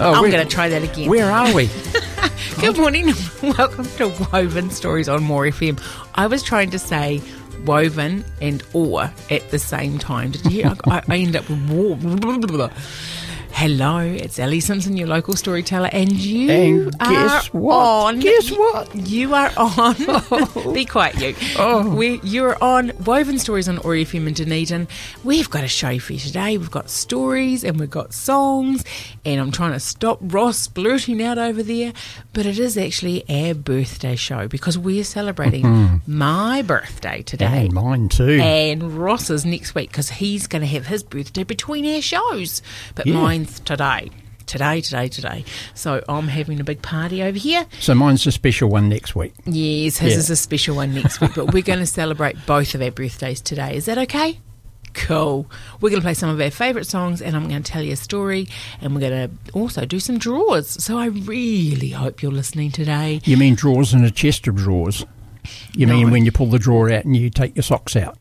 Oh, I'm going to try that again. Where are we? Good morning. Welcome to Woven Stories on More FM. I was trying to say woven and or at the same time. Did you hear? I, I end up with war. Hello, it's Ellie Simpson, your local storyteller, and you And are what? on. Guess what? You are on. Oh. Be quiet, you. Oh. We, you're on Woven Stories on OAR FM in Dunedin. We've got a show for you today. We've got stories and we've got songs, and I'm trying to stop Ross blurting out over there. But it is actually our birthday show because we're celebrating mm-hmm. my birthday today. And mine too. And Ross's next week because he's going to have his birthday between our shows. But Yeah. Today. Today, today, today. So I'm having a big party over here. so mine's a special one next week. Yes, his Yeah. is a special one next week, but we're going to celebrate both of our birthdays today. Is that okay? Cool. We're going to play some of our favourite songs, and I'm going to tell you a story, and we're going to also do some draws. So I really hope you're listening today. You mean drawers in a chest of drawers? You mean when you pull the drawer out and you take your socks out?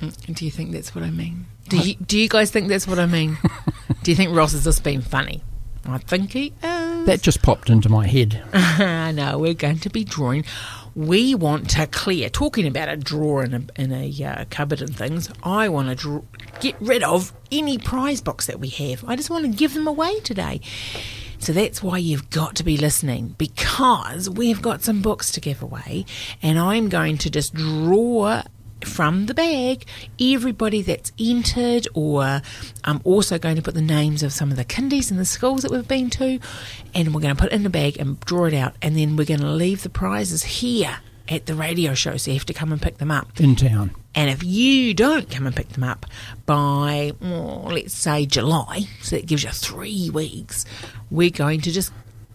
Mm, do you think that's what I mean? Do you, do you guys think that's what I mean? do you think Ross has just been funny? I think he is. That just popped into my head. I know we're going to be drawing. We want to clear. Talking about a drawer in a in a uh, cupboard and things. I want to draw, get rid of any prize box that we have. I just want to give them away today. So that's why you've got to be listening because we've got some books to give away, and I'm going to just draw from the bag everybody that's entered or I'm also going to put the names of some of the kindies and the schools that we've been to and we're going to put it in the bag and draw it out and then we're going to leave the prizes here at the radio show so you have to come and pick them up In town. and if you don't come and pick them up by oh, let's say July so that gives you three weeks we're going to just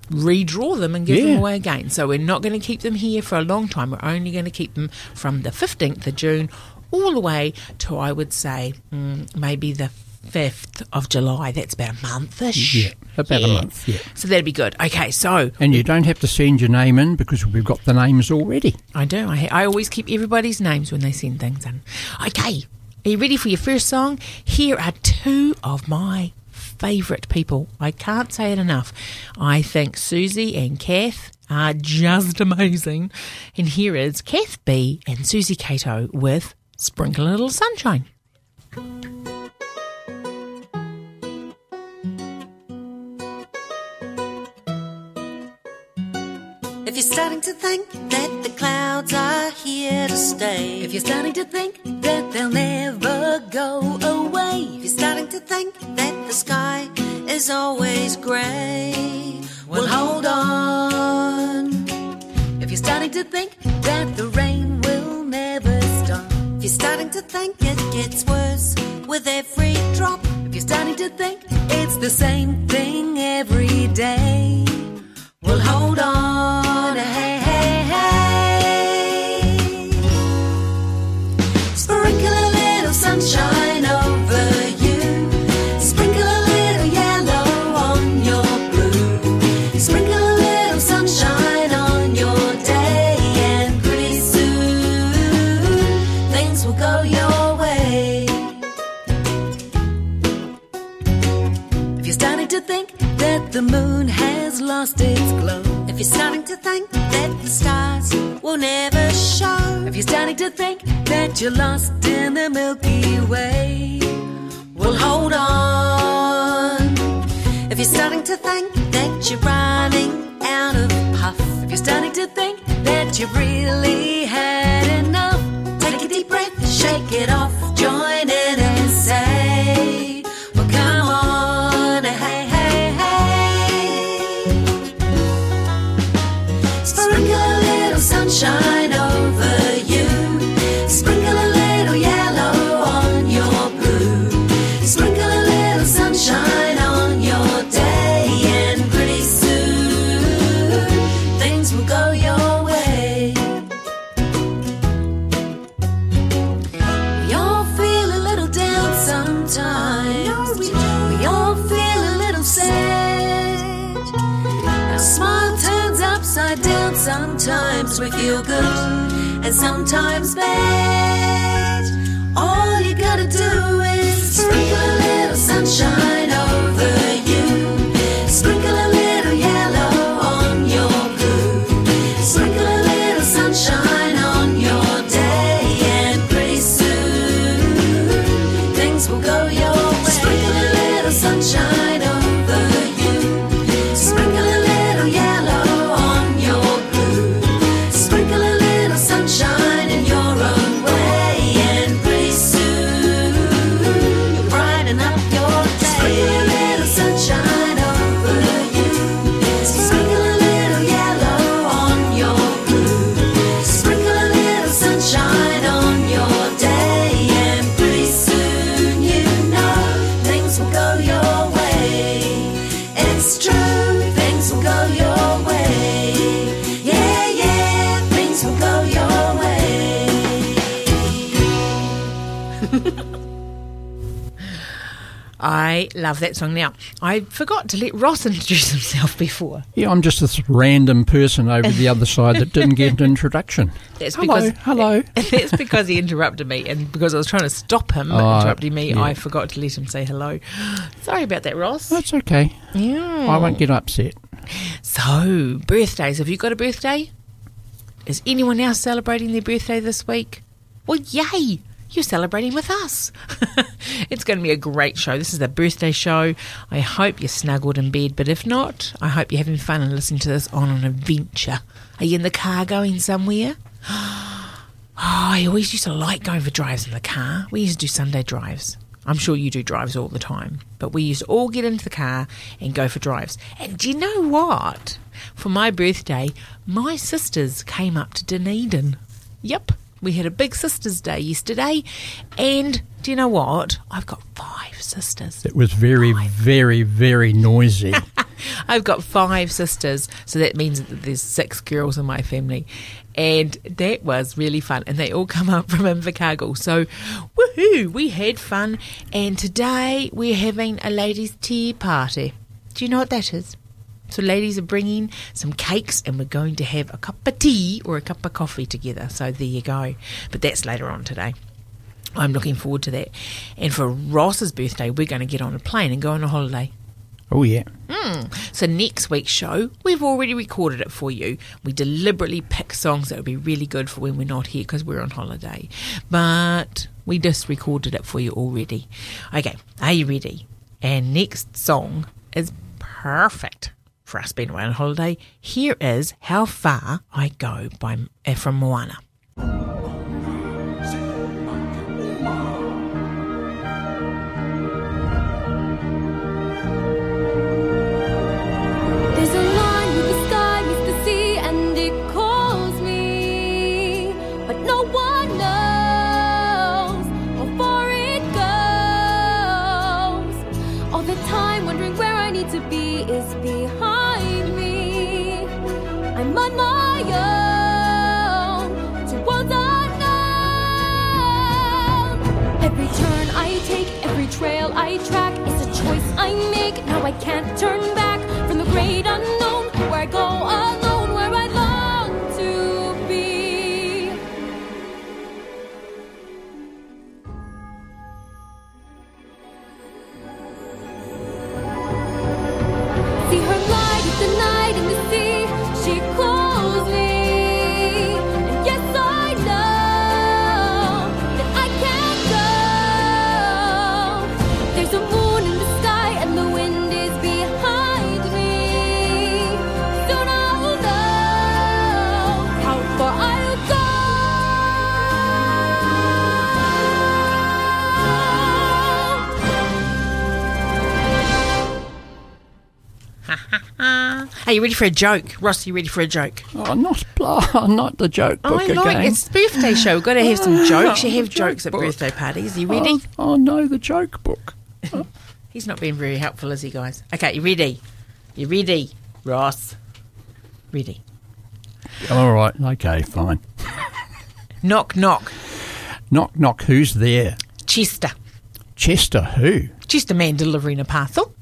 redraw them and give them away again. So we're not going to keep them here for a long time. We're only going to keep them from the 15th of June all the way to, I would say, mm, maybe the 5th of July. That's about a month-ish. Yeah, about a month, yeah. So that'd be good. Okay, so And you don't have to send your name in because we've got the names already. I do. I, I always keep everybody's names when they send things in. Okay, are you ready for your first song? Here are two of my favourite people. I can't say it enough. I think Suzy and Kath are just amazing. And here is Kath Bee and Suzy Cato with Sprinkle a Little Sunshine. If you're starting to think that the clouds are here to stay, if you're starting to think that they'll never go away, think that the sky is always grey, well, hold on. If you're starting to think that the rain will never stop, if you're starting to think it gets worse with every drop, if you're starting to think it's the same thing every day, the moon has lost its glow, if you're starting to think that the stars will never show, if you're starting to think that you're lost in the Milky Way, well, hold on. If you're starting to think that you're running out of puff, if you're starting to think that you've really had enough, take a deep breath, shake it off, join in we feel good and sometimes bad. Love that song. Now, I forgot to let Ross introduce himself before. Yeah, I'm just this random person over the other side that didn't get an introduction. That's Hello, because hello. that's because he interrupted me, and because I was trying to stop him Oh, interrupting me, yeah. I forgot to let him say hello. Sorry about that, Ross. That's okay. Yeah. I won't get upset. So, birthdays. Have you got a birthday? Is anyone else celebrating their birthday this week? Well, yay! You're celebrating with us. it's going to be a great show. This is the birthday show. I hope you're snuggled in bed, but if not, I hope you're having fun and listening to this on an adventure. Are you in the car going somewhere? Oh, I always used to like going for drives in the car. We used to do Sunday drives. I'm sure you do drives all the time, but we used to all get into the car and go for drives. And do you know what? For my birthday, my sisters came up to Dunedin. Yep, we had a big sisters' day yesterday. And do you know what? I've got five sisters. It was very, very, very noisy. I've got five sisters, so that means that there's six girls in my family. And that was really fun. And they all come up from Invercargill. So, woohoo, we had fun. And today we're having a ladies' tea party. Do you know what that is? So, ladies are bringing some cakes and we're going to have a cup of tea or a cup of coffee together. So, there you go. But that's later on today. I'm looking forward to that. And for Ross's birthday, we're going to get on a plane and go on a holiday. oh, yeah. Hmm. So next week's show, we've already recorded it for you. We deliberately pick songs that would be really good for when we're not here because we're on holiday. But we just recorded it for you already. Okay, are you ready? And next song is perfect for us being away on holiday. Here is How Far I Go by uh, from Moana. Make. Now I can't turn ready for a joke? Ross, you ready for a joke? Oh, not blah, not the joke book I like again. it's birthday show. We've got to have some jokes. You have joke jokes at birthday parties. Are You oh, ready? Oh, oh, no, the joke book. He's not being very helpful, is he, guys? Okay, you ready? You ready, Ross? Ready? All right, okay, fine. Knock, knock. Knock, knock, who's there? Chester. Chester, who? Just a man delivering a parcel.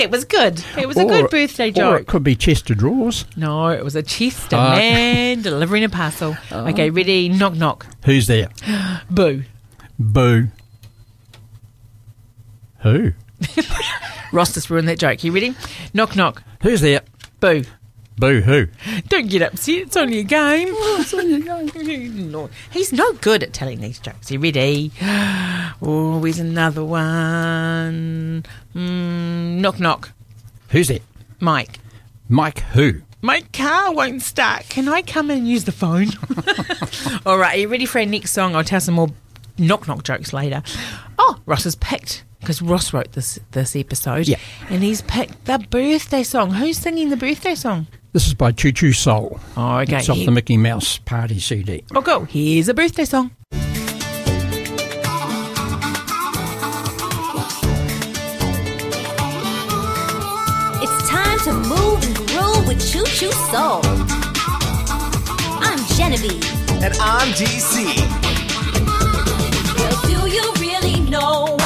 That was good. It was a good birthday Or joke. it could be chest of drawers. No, it was a chest, a ah, Oh. man delivering a parcel. Ah. Okay, ready? Knock, knock. Who's there? Boo. Boo. Who? Ross just ruined that joke. You ready? Knock, knock. Who's there? Boo. Boo who? Don't get upset. It's only a game. It's only a No, He's no good at telling these jokes. You ready? Oh, here's another one. Mm, knock, knock. Who's it? Mike. Mike who? My car won't start. Can I come and use the phone? All right, are you ready for our next song? I'll tell some more knock knock jokes later. Oh, Ross has picked because Ross wrote this this episode. Yeah. and he's picked the birthday song. Who's singing the birthday song? This is by Choo Choo Soul. Oh, okay. It's off Here- the Mickey Mouse Party CD. Oh, go. Here's a birthday song. It's time to move and groove with Choo Choo Soul. I'm Genevieve. And I'm DC. Well, do you really know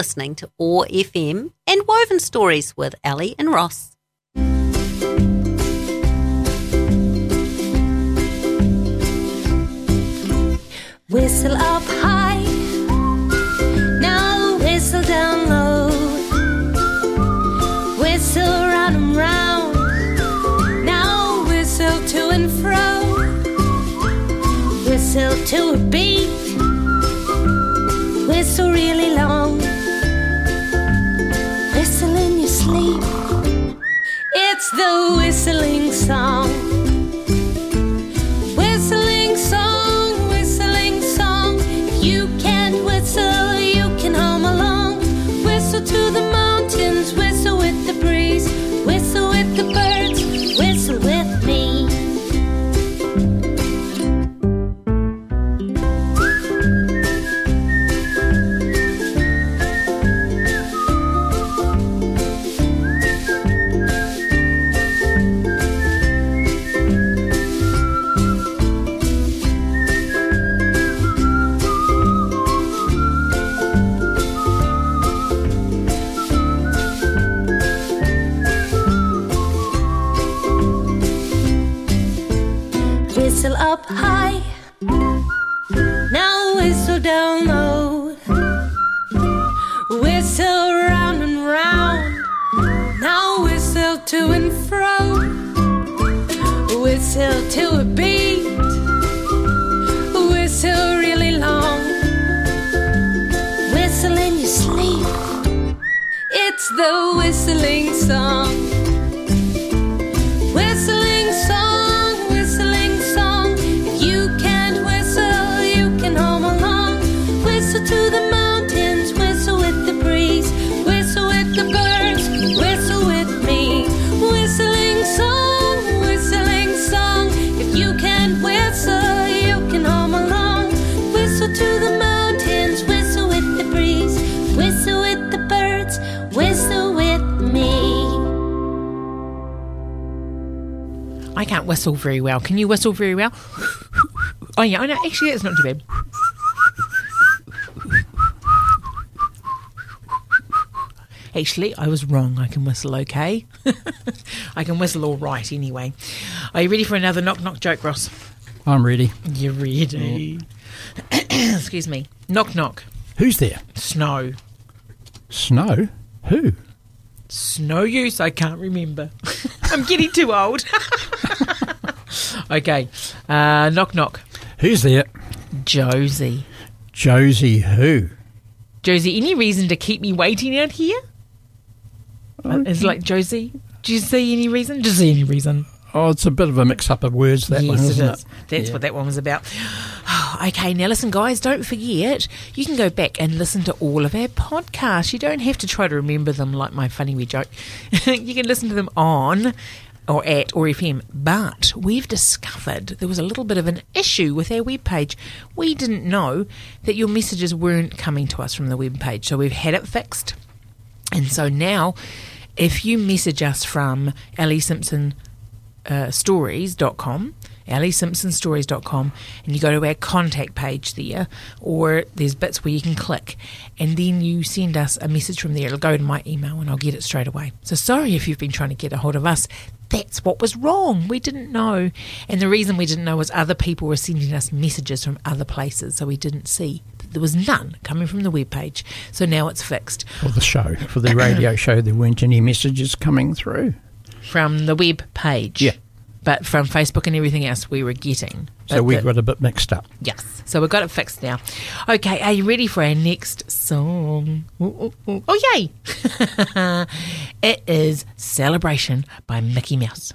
listening to OAR FM and Woven Stories with Ali and Ross. Whistle up high, now whistle down low. Whistle round and round, now whistle to and fro. Whistle to a beat, whistle really I can't whistle very well. Can you whistle very well? Oh yeah, oh, I know. Actually, that's not too bad. Actually, I was wrong. I can whistle okay. I can whistle all right anyway. Are you ready for another knock knock joke, Ross? I'm ready. You're ready? Excuse me. Knock knock. Who's there? Snow. Snow? Who? Snow use? I can't remember. I'm getting too old. okay. Uh, knock knock. Who's there? Josie. Josie who? Josie, any reason to keep me waiting out here? Uh, It's like Josie. Do you see any reason? Do you see any reason? Oh, it's a bit of a mix-up of words, that one, isn't it is. it? That's Yeah. what that one was about. okay, now listen, guys, don't forget, you can go back and listen to all of our podcasts. You don't have to try to remember them like my funny wee joke. you can listen to them on or at or FM. But we've discovered there was a little bit of an issue with our webpage. We didn't know that your messages weren't coming to us from the webpage, so we've had it fixed. And so now, if you message us from Ellie Simpson uh, stories.com, AllieSimpsonStories.com, and you go to our contact page there, or there's bits where you can click, and then you send us a message from there. It'll go to my email, and I'll get it straight away. So sorry if you've been trying to get a hold of us. That's what was wrong. We didn't know. And the reason we didn't know was other people were sending us messages from other places, so we didn't see. There was none coming from the webpage. So now it's fixed. For the show, for the radio show, there weren't any messages coming through. from the web page. Yeah. But from Facebook and everything else we were getting. So we the- got a bit mixed up. Yes. So we've got it fixed now. Okay, are you ready for our next song? Ooh, ooh, ooh. Oh, yay! it is Celebration by Mickey Mouse.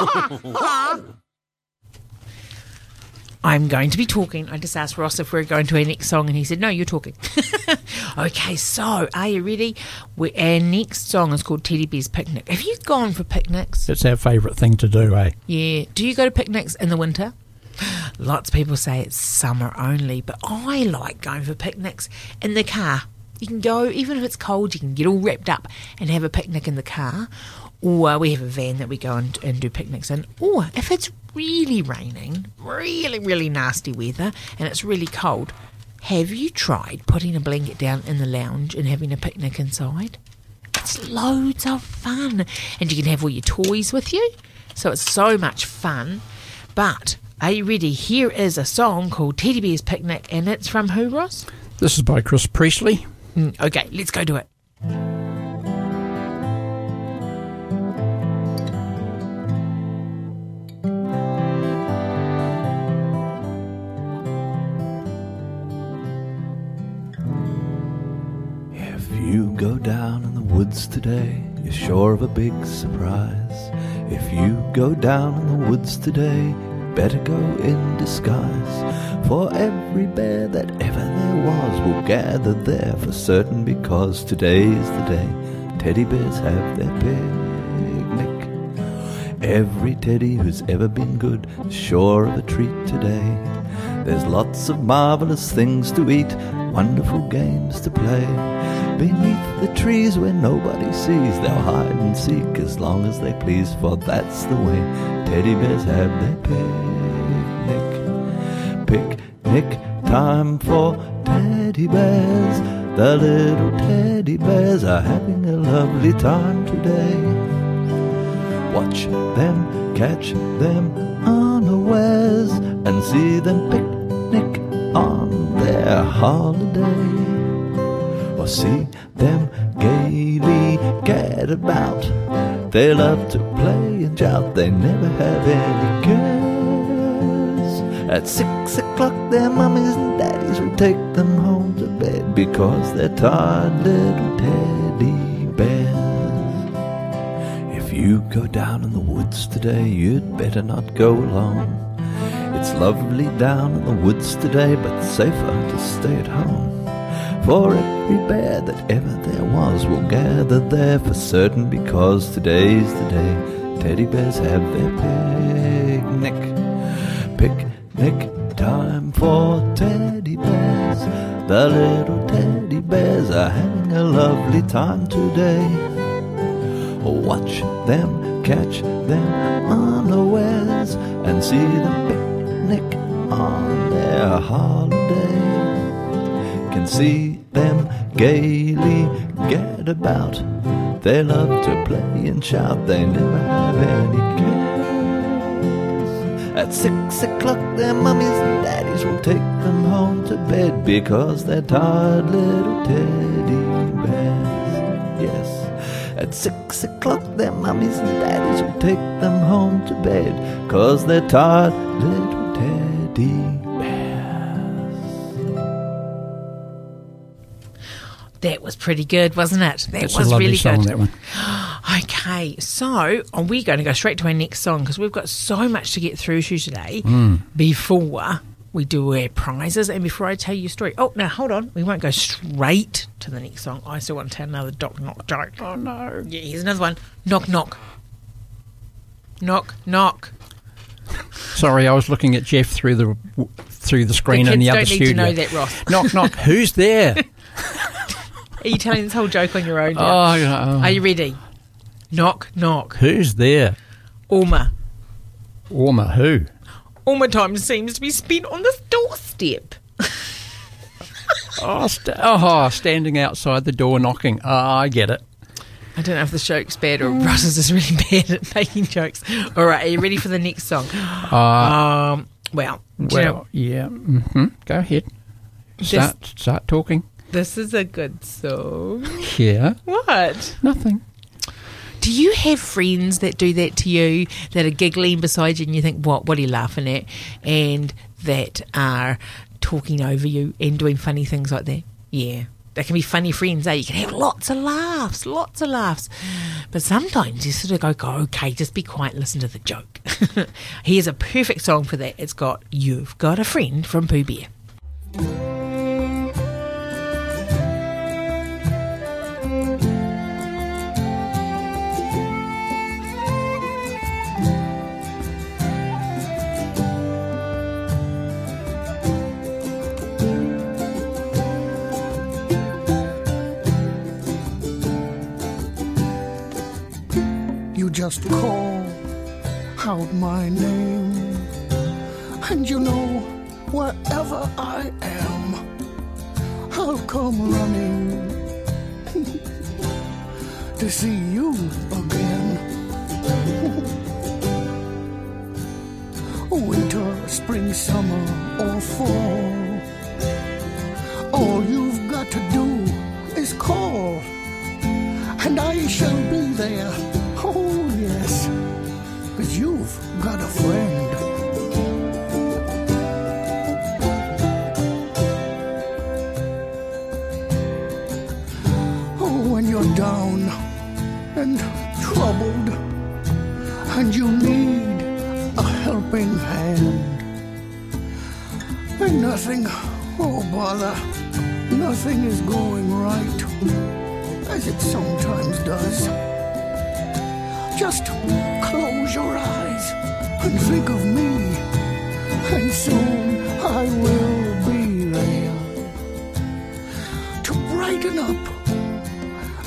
I'm going to be talking. I just asked Ross if we are going to our next song, and he said, No, you're talking. okay, so are you ready? We, our next song is called Teddy Bear's Picnic. Have you gone for picnics? It's our favourite thing to do, eh? Yeah. Do you go to picnics in the winter? Lots of people say it's summer only, but I like going for picnics in the car. You can go, even if it's cold, you can get all wrapped up and have a picnic in the car. Or we have a van that we go and, and do picnics in. Or if it's really raining, really, really nasty weather, and it's really cold, have you tried putting a blanket down in the lounge and having a picnic inside? It's loads of fun. And you can have all your toys with you. So it's so much fun. But are you ready? Here is a song called Teddy Bear's Picnic, and it's from who, Ross? This is by Chris Priestley. Mm, okay, let's go do it. Go down in the woods today, you're sure of a big surprise. If you go down in the woods today, better go in disguise. For every bear that ever there was will gather there for certain because today's the day teddy bears have their picnic. Every teddy who's ever been good is sure of a treat today. There's lots of marvelous things to eat, wonderful games to play. Beneath the trees where nobody sees, they'll hide and seek as long as they please, for that's the way teddy bears have their picnic. Picnic time for teddy bears. The little teddy bears are having a lovely time today. Watch them, catch them unawares, and see them picnic on their holiday. Or see them gaily get about. They love to play and shout, they never have any cares. At six o'clock, their mummies and daddies will take them home to bed because they're tired little teddy bears. If you go down in the woods today, you'd better not go alone. It's lovely down in the woods today, but safer to stay at home. For every bear that ever there was will gather there for certain because today's the day teddy bears have their picnic. Picnic time for teddy bears. The little teddy bears are having a lovely time today. Watch them, catch them unawares, and see them picnic on their holiday. Can see them gaily get about. They love to play and shout, they never have any cares. At six o'clock, their mummies and daddies will take them home to bed because they're tired little teddy bears. Yes. At six o'clock, their mummies and daddies will take them home to bed, cause they're tired little teddy That was pretty good, wasn't it? That It's was a really song, good. that one. Okay, so are we going to go straight to our next song because we've got so much to get through to today Hmm. before we do our prizes and before I tell you a story. Oh, now hold on. We won't go straight to the next song. I still want to tell another knock knock joke. Oh, no. Yeah, here's another one. Knock knock. Knock knock. Sorry, I was looking at Jeff through the through the screen the in the other don't need studio. to know that, Ross. knock knock. Who's there? Are you telling this whole joke on your own? now? oh, yeah, Are you ready? Knock knock. who's there? Alma. Warmer who? All my time seems to be spent on this doorstep. Oh, st- oh, standing outside the door knocking. Oh, I get it. I don't know if the joke's bad or Ross is really bad at making jokes. All right, are you ready for the next song? Uh, Um, well, do you well, know, yeah. hmm Go ahead. Start start talking. This is a good song. Yeah. What? Nothing. Do you have friends that do that to you, that are giggling beside you and you think, what, what are you laughing at? And that are talking over you and doing funny things like that? Yeah. they can be funny friends. Eh? You can have lots of laughs, lots of laughs. But sometimes you sort of go, go okay, just be quiet, and listen to the joke. Here's a perfect song for that. It's got "You've Got a Friend" from Pooh Bear. Just call out my name, and you know wherever I am, I'll come running to see you again. Winter, spring, summer, or fall, all you've got to do is call and I shall be there. Nothing is going right as it sometimes does. Just close your eyes and think of me, and soon I will be there to brighten up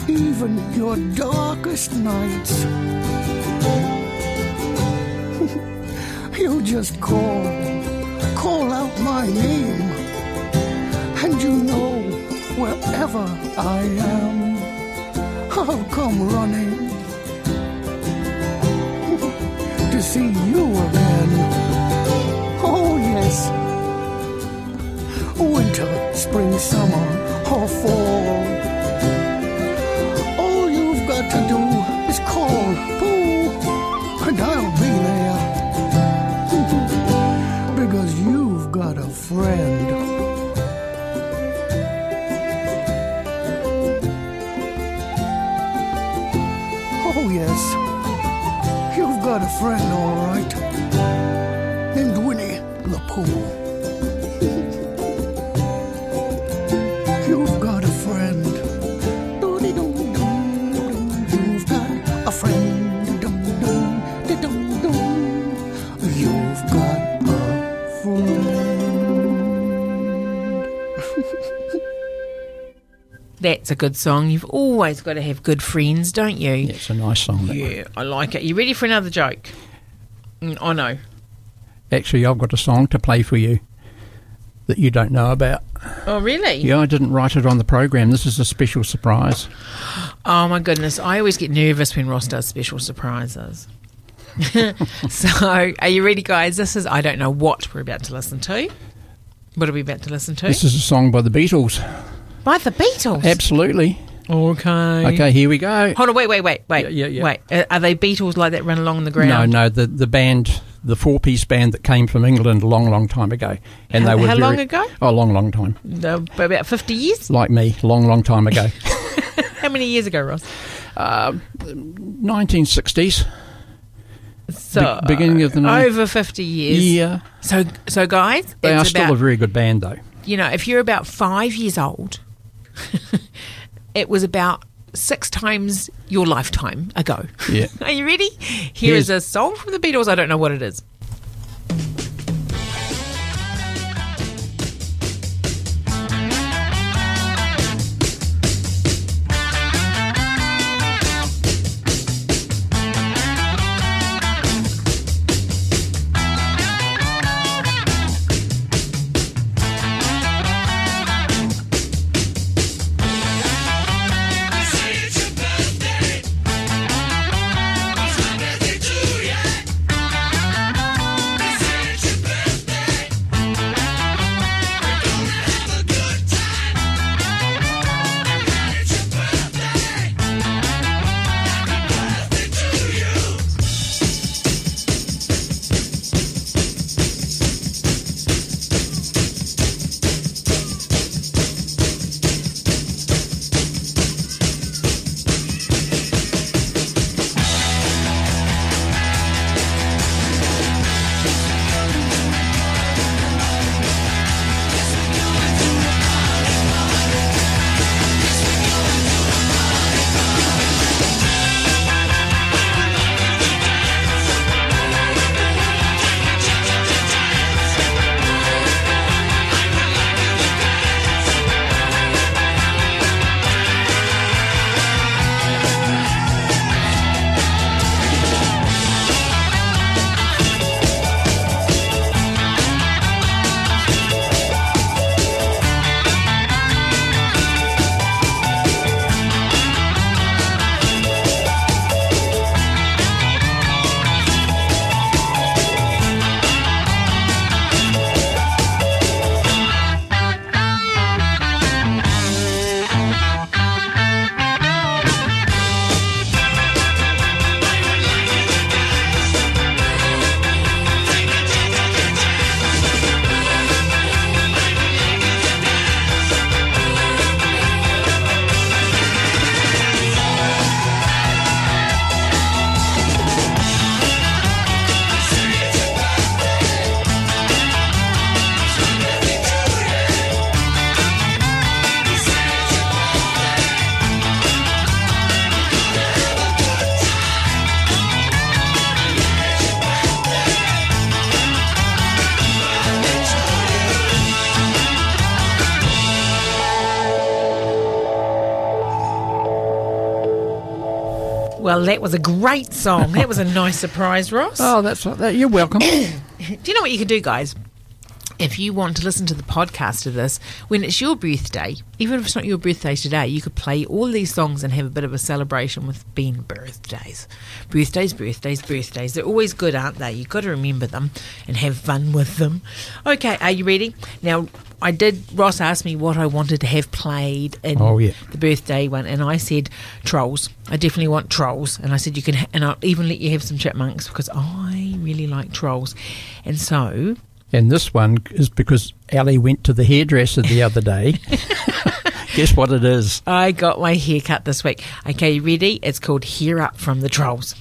even your darkest nights. you just call, call out my name, wherever I am. I'll come running to see you again. Oh, yes. Winter, spring, summer, or fall. All you've got to do is call, friend, all That's a good song. You've always got to have good friends, don't you? Yeah, it's a nice song. Yeah, I like it. You ready for another joke? Mm, I know. Actually, I've got a song to play for you that you don't know about. Oh, really? Yeah, I didn't write it on the program. This is a special surprise. Oh my goodness, I always get nervous when Ross does special surprises. so, are you ready, guys? This is I don't know what we're about to listen to. What are we about to listen to? This is a song by the Beatles. By the Beatles. Absolutely. Okay. Okay, here we go. Hold on, wait, wait, wait, wait. Yeah, yeah, yeah. Wait, uh, are they Beatles like that run along the ground? No, no, the the band, the four piece band that came from England a long, long time ago, and How- they were how very, long ago? Oh, a long, long time. no. No, about 50 years? Like me, long, long time ago. How many years ago, Ross? Nineteen sixties. So, Be- beginning of the night- Over 50 years. Yeah, So, so guys, they are still about, a very good band, though. you know, if you're about five years old, it was about six times your lifetime ago. Yeah. Are you ready? Here is Here's- a song from the Beatles. I don't know what it is. Well, that was a great song. That was a nice surprise, Ross. Oh, that's that. You're welcome. Do you know what you could do, guys? If you want to listen to the podcast of this, when it's your birthday, even if it's not your birthday today, you could play all these songs and have a bit of a celebration with being birthdays. Birthdays, birthdays, birthdays. They're always good, aren't they? You've got to remember them and have fun with them. Okay, are you ready? Now, I did, Ross asked me what I wanted to have played in Oh, yeah. the birthday one, and I said trolls. I definitely want trolls, and I said you can, ha- and I'll even let you have some chipmunks because I really like trolls, and so And this one is because Ali went to the hairdresser the other day. Guess what it is? I got my hair cut this week. Okay, you ready? It's called Hair Up from the Trolls.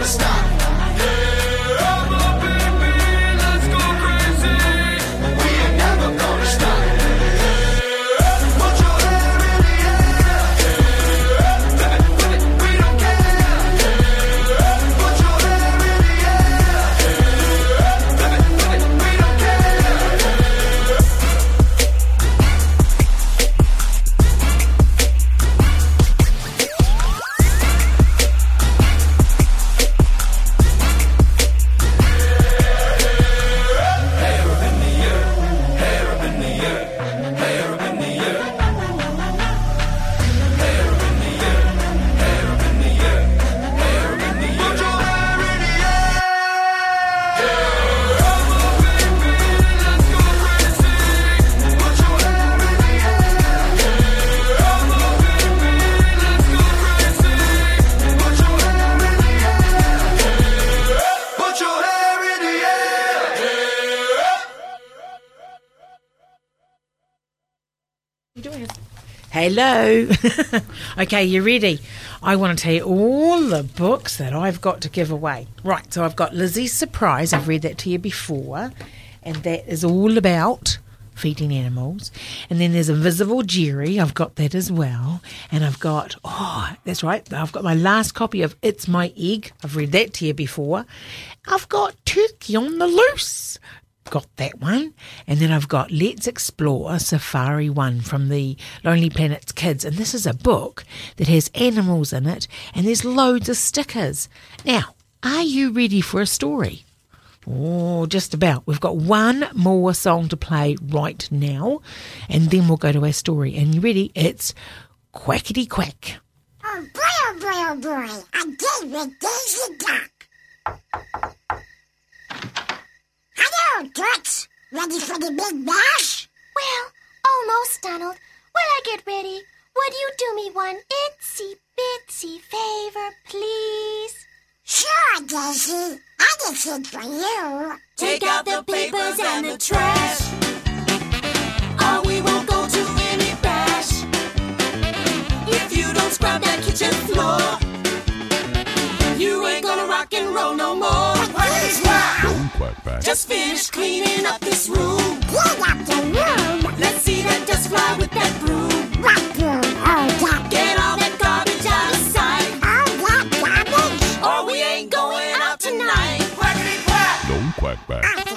Gonna stop. Hello. okay, you ready? I want to tell you all the books that I've got to give away. Right, so I've got Lizzie's Surprise. I've read that to you before, and that is all about feeding animals. And then there's Invisible Jerry. I've got that as well. And I've got, oh, that's right. I've got my last copy of It's My Egg. I've read that to you before. I've got Turkey on the Loose got that one. And then I've got Let's Explore Safari One from the Lonely Planets Kids. And this is a book that has animals in it and there's loads of stickers. Now, are you ready for a story? Oh, just about. We've got one more song to play right now, and then we'll go to our story. And you ready? It's Quackity Quack. Oh boy, oh boy, oh boy, a day with Daisy Duck. Hello, Toots. Ready for the big bash? Well, almost, Donald. Will I get ready? Would you do me one itsy bitsy favor, please? Sure, Daisy. I can it for you. Take out the papers and the trash. Or oh, we won't go to any bash. If you don't scrub that kitchen floor, you ain't gonna rock and roll no more just finished cleaning up this room. Clean up the room. Let's see that dust fly with that broom. What room? Oh, that. Get all that garbage out of sight, that garbage. or we ain't going out tonight. Quackity quack. Don't quack back. I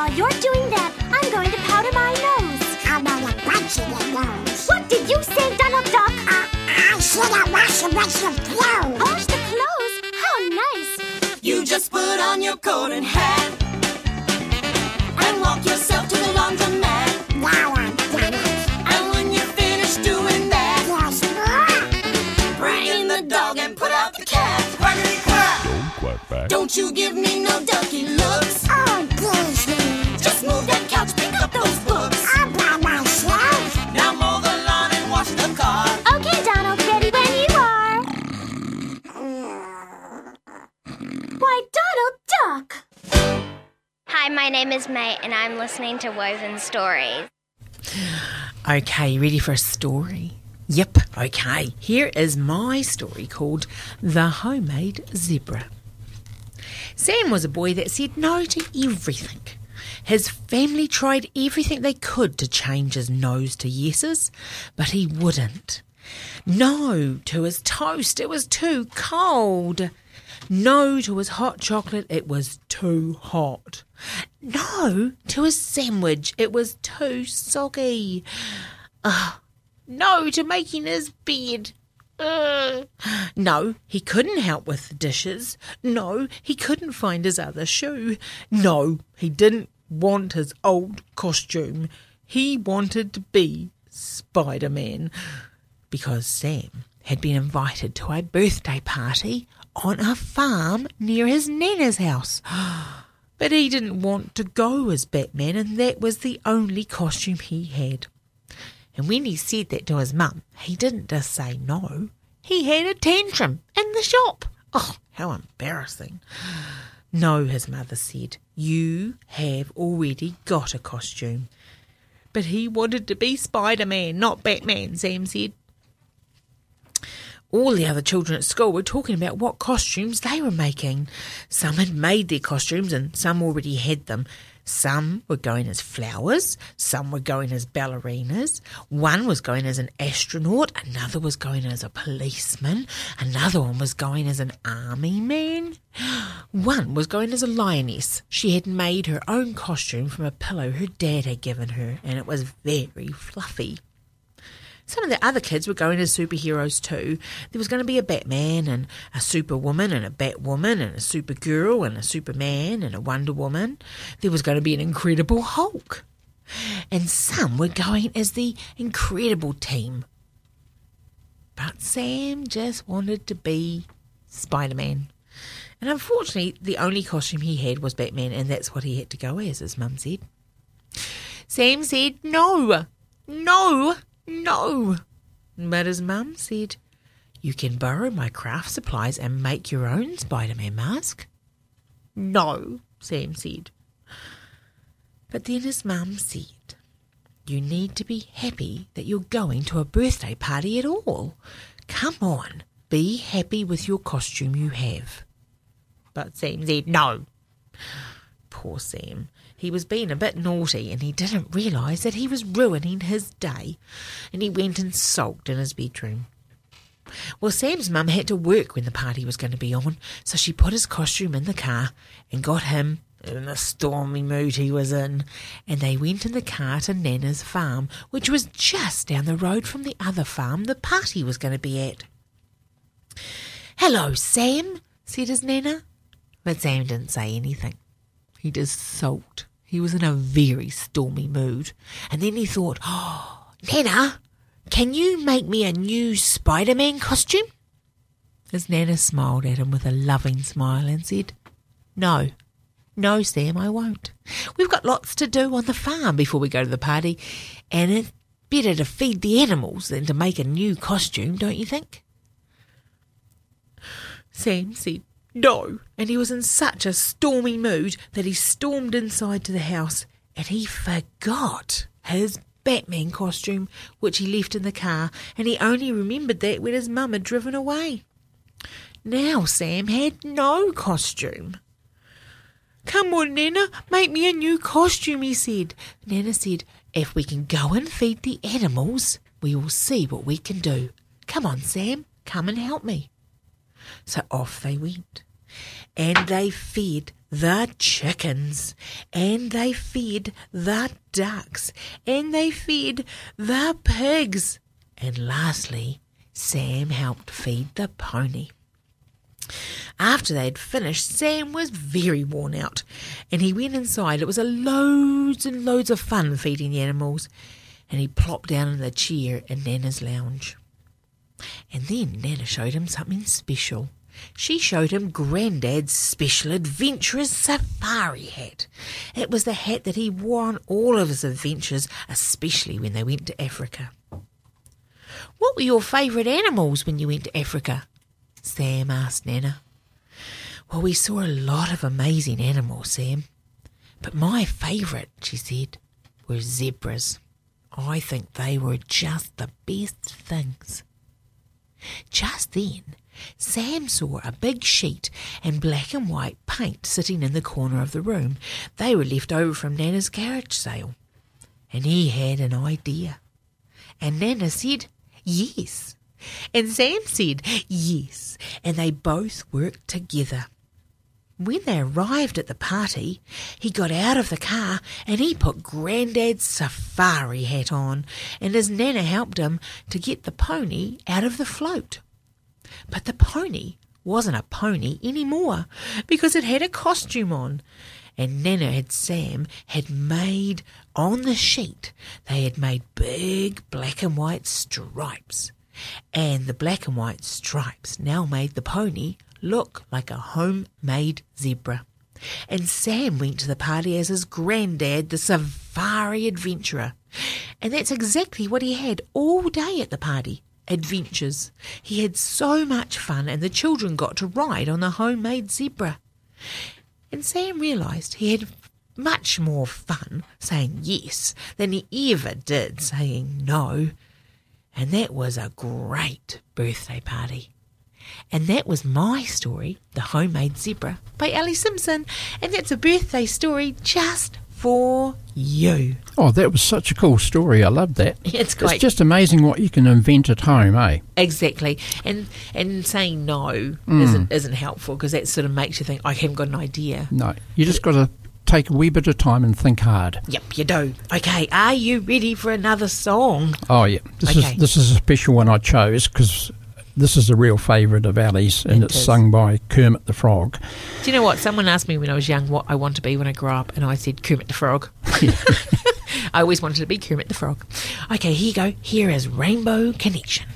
while you're doing that, I'm going to powder my nose. How about a bunch of your nose? What did you say, Donald Duck? Uh, I said I wash a bunch of clothes. Wash the clothes? How nice. You just put on your coat and hat and walk yourself to the laundromat. Back. Don't you give me no ducky looks. Oh, Disney. Just move that couch, pick up those books. All by myself. Now mow the lawn and wash the car. Okay, Donald, ready when you are. Why, Donald Duck! Hi, my name is May, and I'm listening to Woven Stories. Okay, ready for a story? Yep, okay. Here is my story called The Homemade Zebra. Sam was a boy that said no to everything. His family tried everything they could to change his no's to yeses, but he wouldn't. No to his toast, it was too cold. No to his hot chocolate, it was too hot. No to his sandwich, it was too soggy. Ugh. No to making his bed. No, he couldn't help with the dishes. No, he couldn't find his other shoe. No, he didn't want his old costume. He wanted to be Spider Man because Sam had been invited to a birthday party on a farm near his Nana's house. But he didn't want to go as Batman, and that was the only costume he had. And when he said that to his mum, he didn't just say no. He had a tantrum in the shop. Oh, how embarrassing. No, his mother said, you have already got a costume. But he wanted to be Spider Man, not Batman, Sam said. All the other children at school were talking about what costumes they were making. Some had made their costumes and some already had them. Some were going as flowers, some were going as ballerinas, one was going as an astronaut, another was going as a policeman, another one was going as an army man. One was going as a lioness. She had made her own costume from a pillow her dad had given her, and it was very fluffy. Some of the other kids were going as superheroes too. There was going to be a Batman and a Superwoman and a Batwoman and a Supergirl and a Superman and a Wonder Woman. There was going to be an Incredible Hulk. And some were going as the Incredible Team. But Sam just wanted to be Spider Man. And unfortunately, the only costume he had was Batman, and that's what he had to go as, his mum said. Sam said, No, no, no. But his mum said, You can borrow my craft supplies and make your own Spider Man mask. No, Sam said. But then his mum said, You need to be happy that you're going to a birthday party at all. Come on, be happy with your costume you have. But Sam said, No. Poor Sam. He was being a bit naughty and he didn't realise that he was ruining his day. And he went and sulked in his bedroom. Well, Sam's mum had to work when the party was going to be on, so she put his costume in the car and got him in the stormy mood he was in. And they went in the car to Nana's farm, which was just down the road from the other farm the party was going to be at. Hello, Sam, said his Nana. But Sam didn't say anything. He just sulked. He was in a very stormy mood. And then he thought, oh, Nana, can you make me a new Spider Man costume? His Nana smiled at him with a loving smile and said, No, no, Sam, I won't. We've got lots to do on the farm before we go to the party, and it's better to feed the animals than to make a new costume, don't you think? Sam said, no. And he was in such a stormy mood that he stormed inside to the house and he forgot his Batman costume, which he left in the car, and he only remembered that when his mum had driven away. Now Sam had no costume. Come on, Nana, make me a new costume, he said. Nana said, If we can go and feed the animals, we will see what we can do. Come on, Sam, come and help me. So off they went. And they fed the chickens, and they fed the ducks, and they fed the pigs. And lastly, Sam helped feed the pony. After they had finished, Sam was very worn out, and he went inside. It was a loads and loads of fun feeding the animals, and he plopped down in the chair in Nana's lounge. And then Nana showed him something special. She showed him Grandad's special adventurer's safari hat. It was the hat that he wore on all of his adventures, especially when they went to Africa. What were your favourite animals when you went to Africa? Sam asked Nana. Well, we saw a lot of amazing animals, Sam. But my favourite, she said, were zebras. I think they were just the best things. Just then, Sam saw a big sheet and black and white paint sitting in the corner of the room. They were left over from Nana's carriage sale. And he had an idea. And Nana said, Yes. And Sam said, Yes. And they both worked together. When they arrived at the party, he got out of the car and he put Grandad's safari hat on, and his Nana helped him to get the pony out of the float. But the pony wasn't a pony anymore because it had a costume on. And Nana and Sam had made on the sheet, they had made big black and white stripes. And the black and white stripes now made the pony look like a homemade zebra. And Sam went to the party as his granddad, the safari adventurer. And that's exactly what he had all day at the party adventures. He had so much fun, and the children got to ride on the homemade zebra. And Sam realised he had much more fun saying yes than he ever did saying no. And that was a great birthday party. And that was my story, The Homemade Zebra, by Ali Simpson. And that's a birthday story just for you. Oh, that was such a cool story. I love that. It's great. It's just amazing what you can invent at home, eh? Exactly, and and saying no Mm. isn't isn't helpful because that sort of makes you think I haven't got an idea. No, you just got to take a wee bit of time and think hard. Yep, you do. Okay, are you ready for another song? Oh yeah, this Okay. is this is a special one I chose because this is a real favourite of Ali's, and It it's is. sung by Kermit the Frog. Do you know what? Someone asked me when I was young what I want to be when I grow up, and I said Kermit the Frog. I always wanted to be Kermit the Frog. Okay, here you go. Here is Rainbow Connection.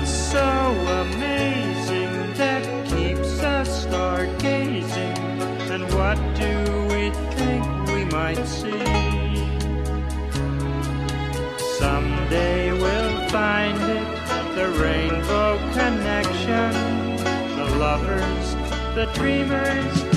what's so amazing that keeps us stargazing? And what do we think we might see? Someday we'll find it, the rainbow connection, the lovers, the dreamers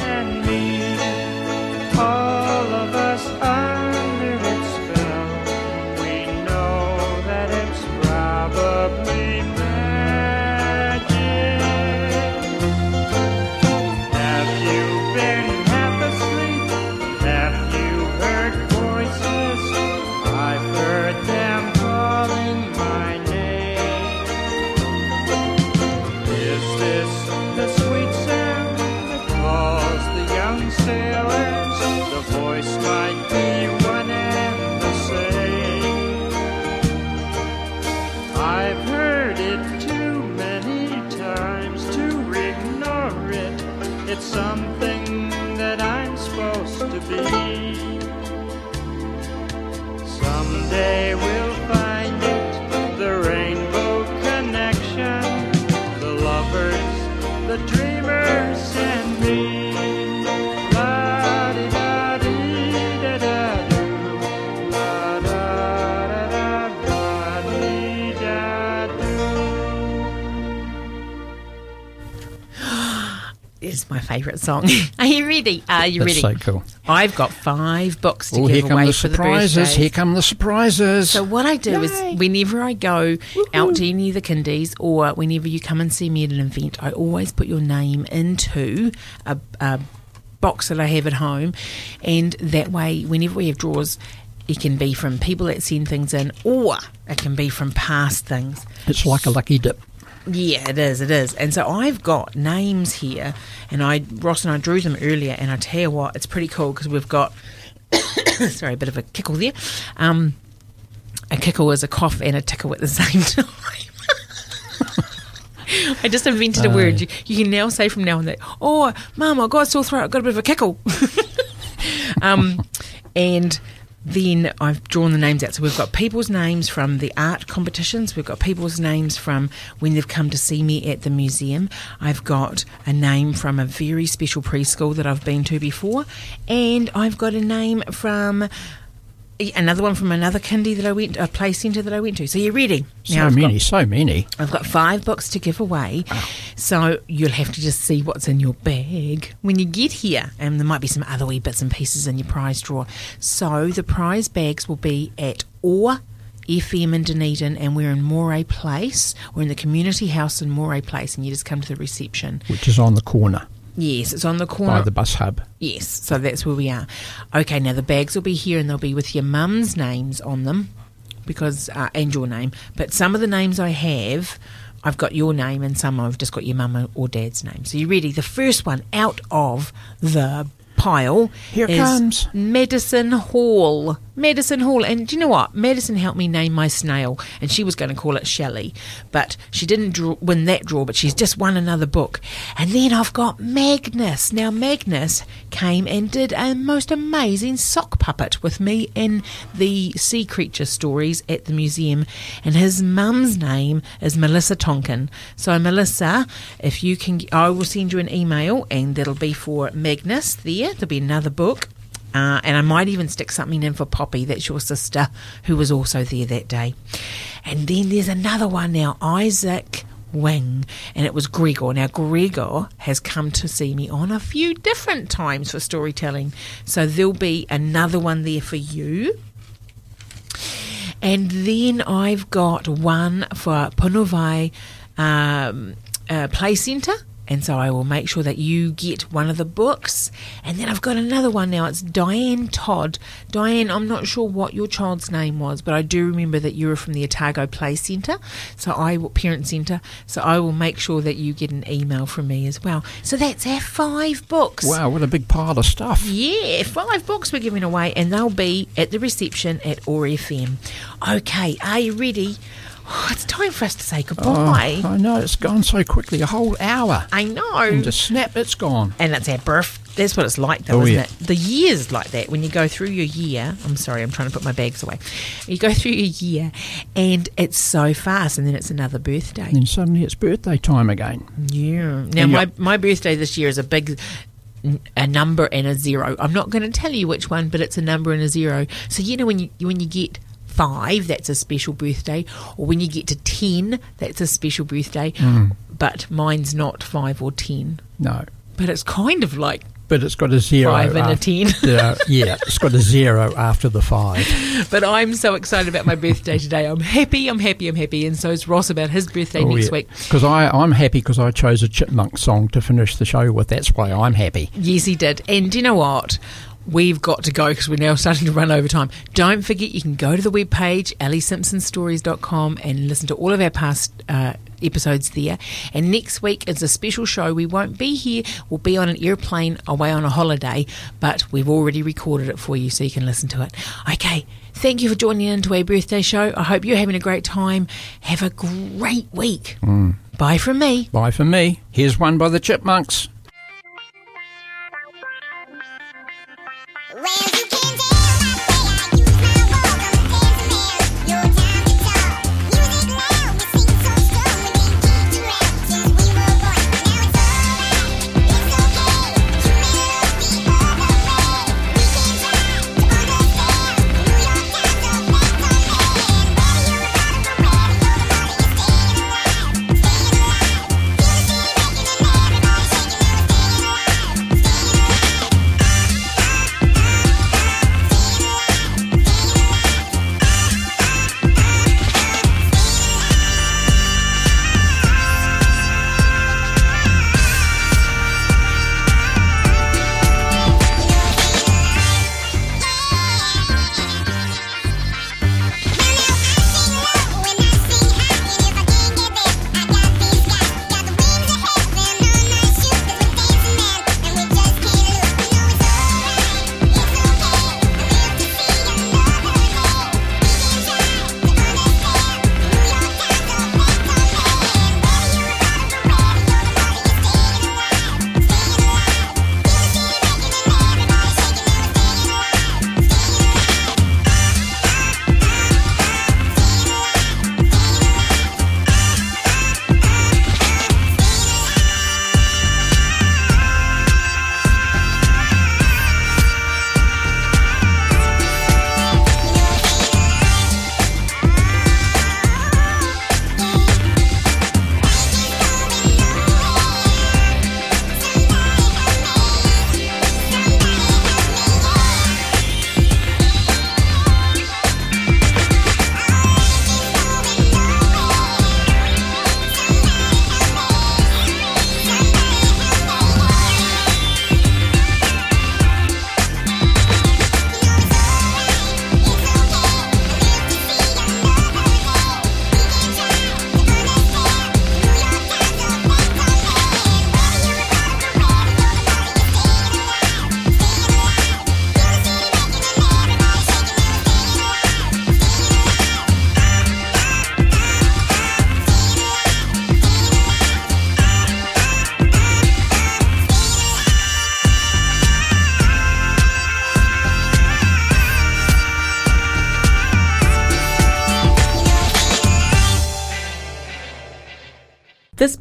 la-da-da-da-dee-da-doo. My favourite song. Are you ready? Are you That's ready? so cool. I've got five books to Oh, give here come away the for the surprises. birthdays. Here come the surprises. So what I do is whenever I go out to any of the kindies or whenever you come and see me at an event, I always put your name into a, a box that I have at home, and that way, whenever we have draws. It can be from people that send things in, or it can be from past things. it's like a lucky dip. Yeah, it is. It is. And so I've got names here, and I Ross and I drew them earlier. And I tell you what, it's pretty cool because we've got sorry, a bit of a kickle there. Um, a kickle is a cough and a tickle at the same time. I just invented a word. You, you can now say from now on that, oh, mum, I got a sore throat, I got a bit of a kickle. um, and then I've drawn the names out. So we've got people's names from the art competitions. We've got people's names from when they've come to see me at the museum. I've got a name from a very special preschool that I've been to before. And I've got a name from another one from another kindy that I went, a play centre that I went to. So you're ready? So I've got- many, so many. I've got five books to give away, so you'll have to just see what's in your bag when you get here, and there might be some other wee bits and pieces in your prize drawer. So the prize bags will be at OAR FM in Dunedin, and we're in Moray Place. We're in the community house in Moray Place, and you just come to the reception. which is on the corner Yes, it's on the corner. by the bus hub. Yes, so that's where we are. Okay, now the bags will be here and they'll be with your mum's names on them because uh, and your name. But some of the names I have, I've got your name and some I've just got your mum or dad's name. So you ready? The first one out of the pile Here comes. Madison Hall. Madison Hall. And do you know what? Madison helped me name my snail, and she was going to call it Shelley, but she didn't draw, win that draw, but she's just won another book. And then I've got Magnus. Now, Magnus came and did a most amazing sock puppet with me in the sea creature stories at the museum, and his mum's name is Melissa Tonkin. So, Melissa, if you can, I will send you an email, and that'll be for Magnus there. There'll be another book. Uh, and I might even stick something in for Poppy, that's your sister, who was also there that day. And then there's another one now, Isaac Wing, and it was Gregor. Now, Gregor has come to see me on a few different times for storytelling. So there'll be another one there for you. And then I've got one for Punovai um, uh, Play Centre. And so I will make sure that you get one of the books. And then I've got another one now. It's Diane Todd. Diane, I'm not sure what your child's name was, but I do remember that you were from the Otago Play Centre, so I will, Parent Centre. So I will make sure that you get an email from me as well. So that's our five books. Wow, what a big pile of stuff. Yeah, five books we're giving away, and they'll be at the reception at OAR FM. Okay, are you ready? Oh, it's time for us to say oh, goodbye. Oh, I know, it's gone so quickly, a whole hour. I know. And just snap, it's gone. And it's our birth. That's what it's like, though, Oh, isn't yeah. it? The year's like that. When you go through your year, I'm sorry, I'm trying to put my bags away. You go through your year, and it's so fast, and then it's another birthday. And then suddenly it's birthday time again. Yeah. Now, And my, my birthday this year is a big n- a number and a zero. I'm not going to tell you which one, but it's a number and a zero. So you know when you when you get five, that's a special birthday, or when you get to ten, that's a special birthday. Mm. But mine's not five or ten. No. But it's kind of like But it's got a zero. Five and a after- 10. Yeah, yeah, it's got a zero after the five. But I'm so excited about my birthday today. I'm happy, I'm happy, I'm happy. And so is Ross about his birthday next week. Because I'm happy because I chose a chipmunk song to finish the show with. That's why I'm happy. Yes, he did. And do you know what? We've got to go because we're now starting to run over time. Don't forget, you can go to the webpage, allysimpsonstories.com, and listen to all of our past uh, episodes there. And next week is a special show. We won't be here. We'll be on an airplane away on a holiday, but we've already recorded it for you so you can listen to it. Okay. Thank you for joining in to our birthday show. I hope you're having a great time. Have a great week. Mm. Bye from me. Bye from me. Here's one by the chipmunks.